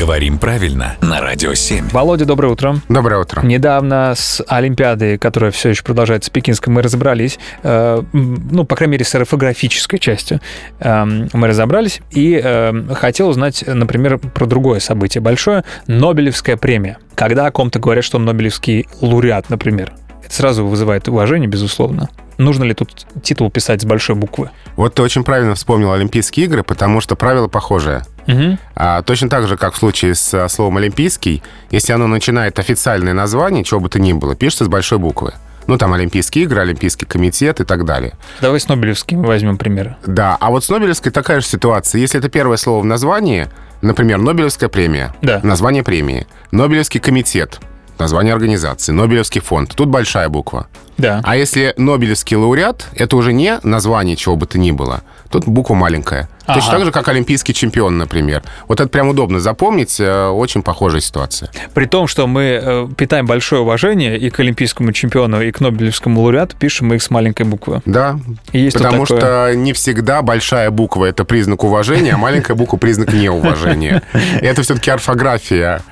Говорим правильно на Радио 7. Володя, доброе утро. Доброе утро. Недавно с Олимпиадой, которая все еще продолжается, Пекинской, мы разобрались, э, ну, по крайней мере, с орфографической частью э, мы разобрались, и э, хотел узнать, например, про другое событие большое, Нобелевская премия. Когда о ком-то говорят, что он Нобелевский лауреат, например, это сразу вызывает уважение, безусловно. Нужно ли тут титул писать с большой буквы? Вот ты очень правильно вспомнил Олимпийские игры, потому что правило похожее. Угу. А, точно так же, как в случае с словом «олимпийский», если оно начинает официальное название, чего бы то ни было, пишется с большой буквы. Ну, там Олимпийские игры, Олимпийский комитет и так далее. Давай с Нобелевским возьмем примеры. Да, а вот с Нобелевской такая же ситуация. Если это первое слово в названии, например, Нобелевская премия, Да. название премии, Нобелевский комитет, название организации, Нобелевский фонд, тут большая буква. Да. А если Нобелевский лауреат, это уже не название чего бы то ни было. Тут буква маленькая. Точно так же, как олимпийский чемпион, например. Вот это прям удобно запомнить. э, Очень похожая ситуация. При том, что мы э, питаем большое уважение и к олимпийскому чемпиону, и к Нобелевскому лауреату, пишем мы их с маленькой буквы. Да. Есть Потому что не всегда большая буква это признак уважения, а маленькая буква признак неуважения. Это все-таки орфография.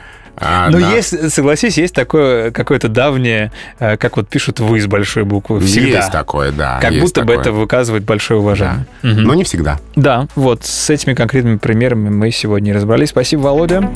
А, да. есть, согласись, есть такое какое-то давнее, э, как вот пишут «вы» с большой буквы всегда. Есть такое, да. Как будто бы такое. это выказывает большое Да. уважение. Мгм. Но не всегда. Да, вот с этими конкретными примерами мы сегодня разобрались. Спасибо, Володя.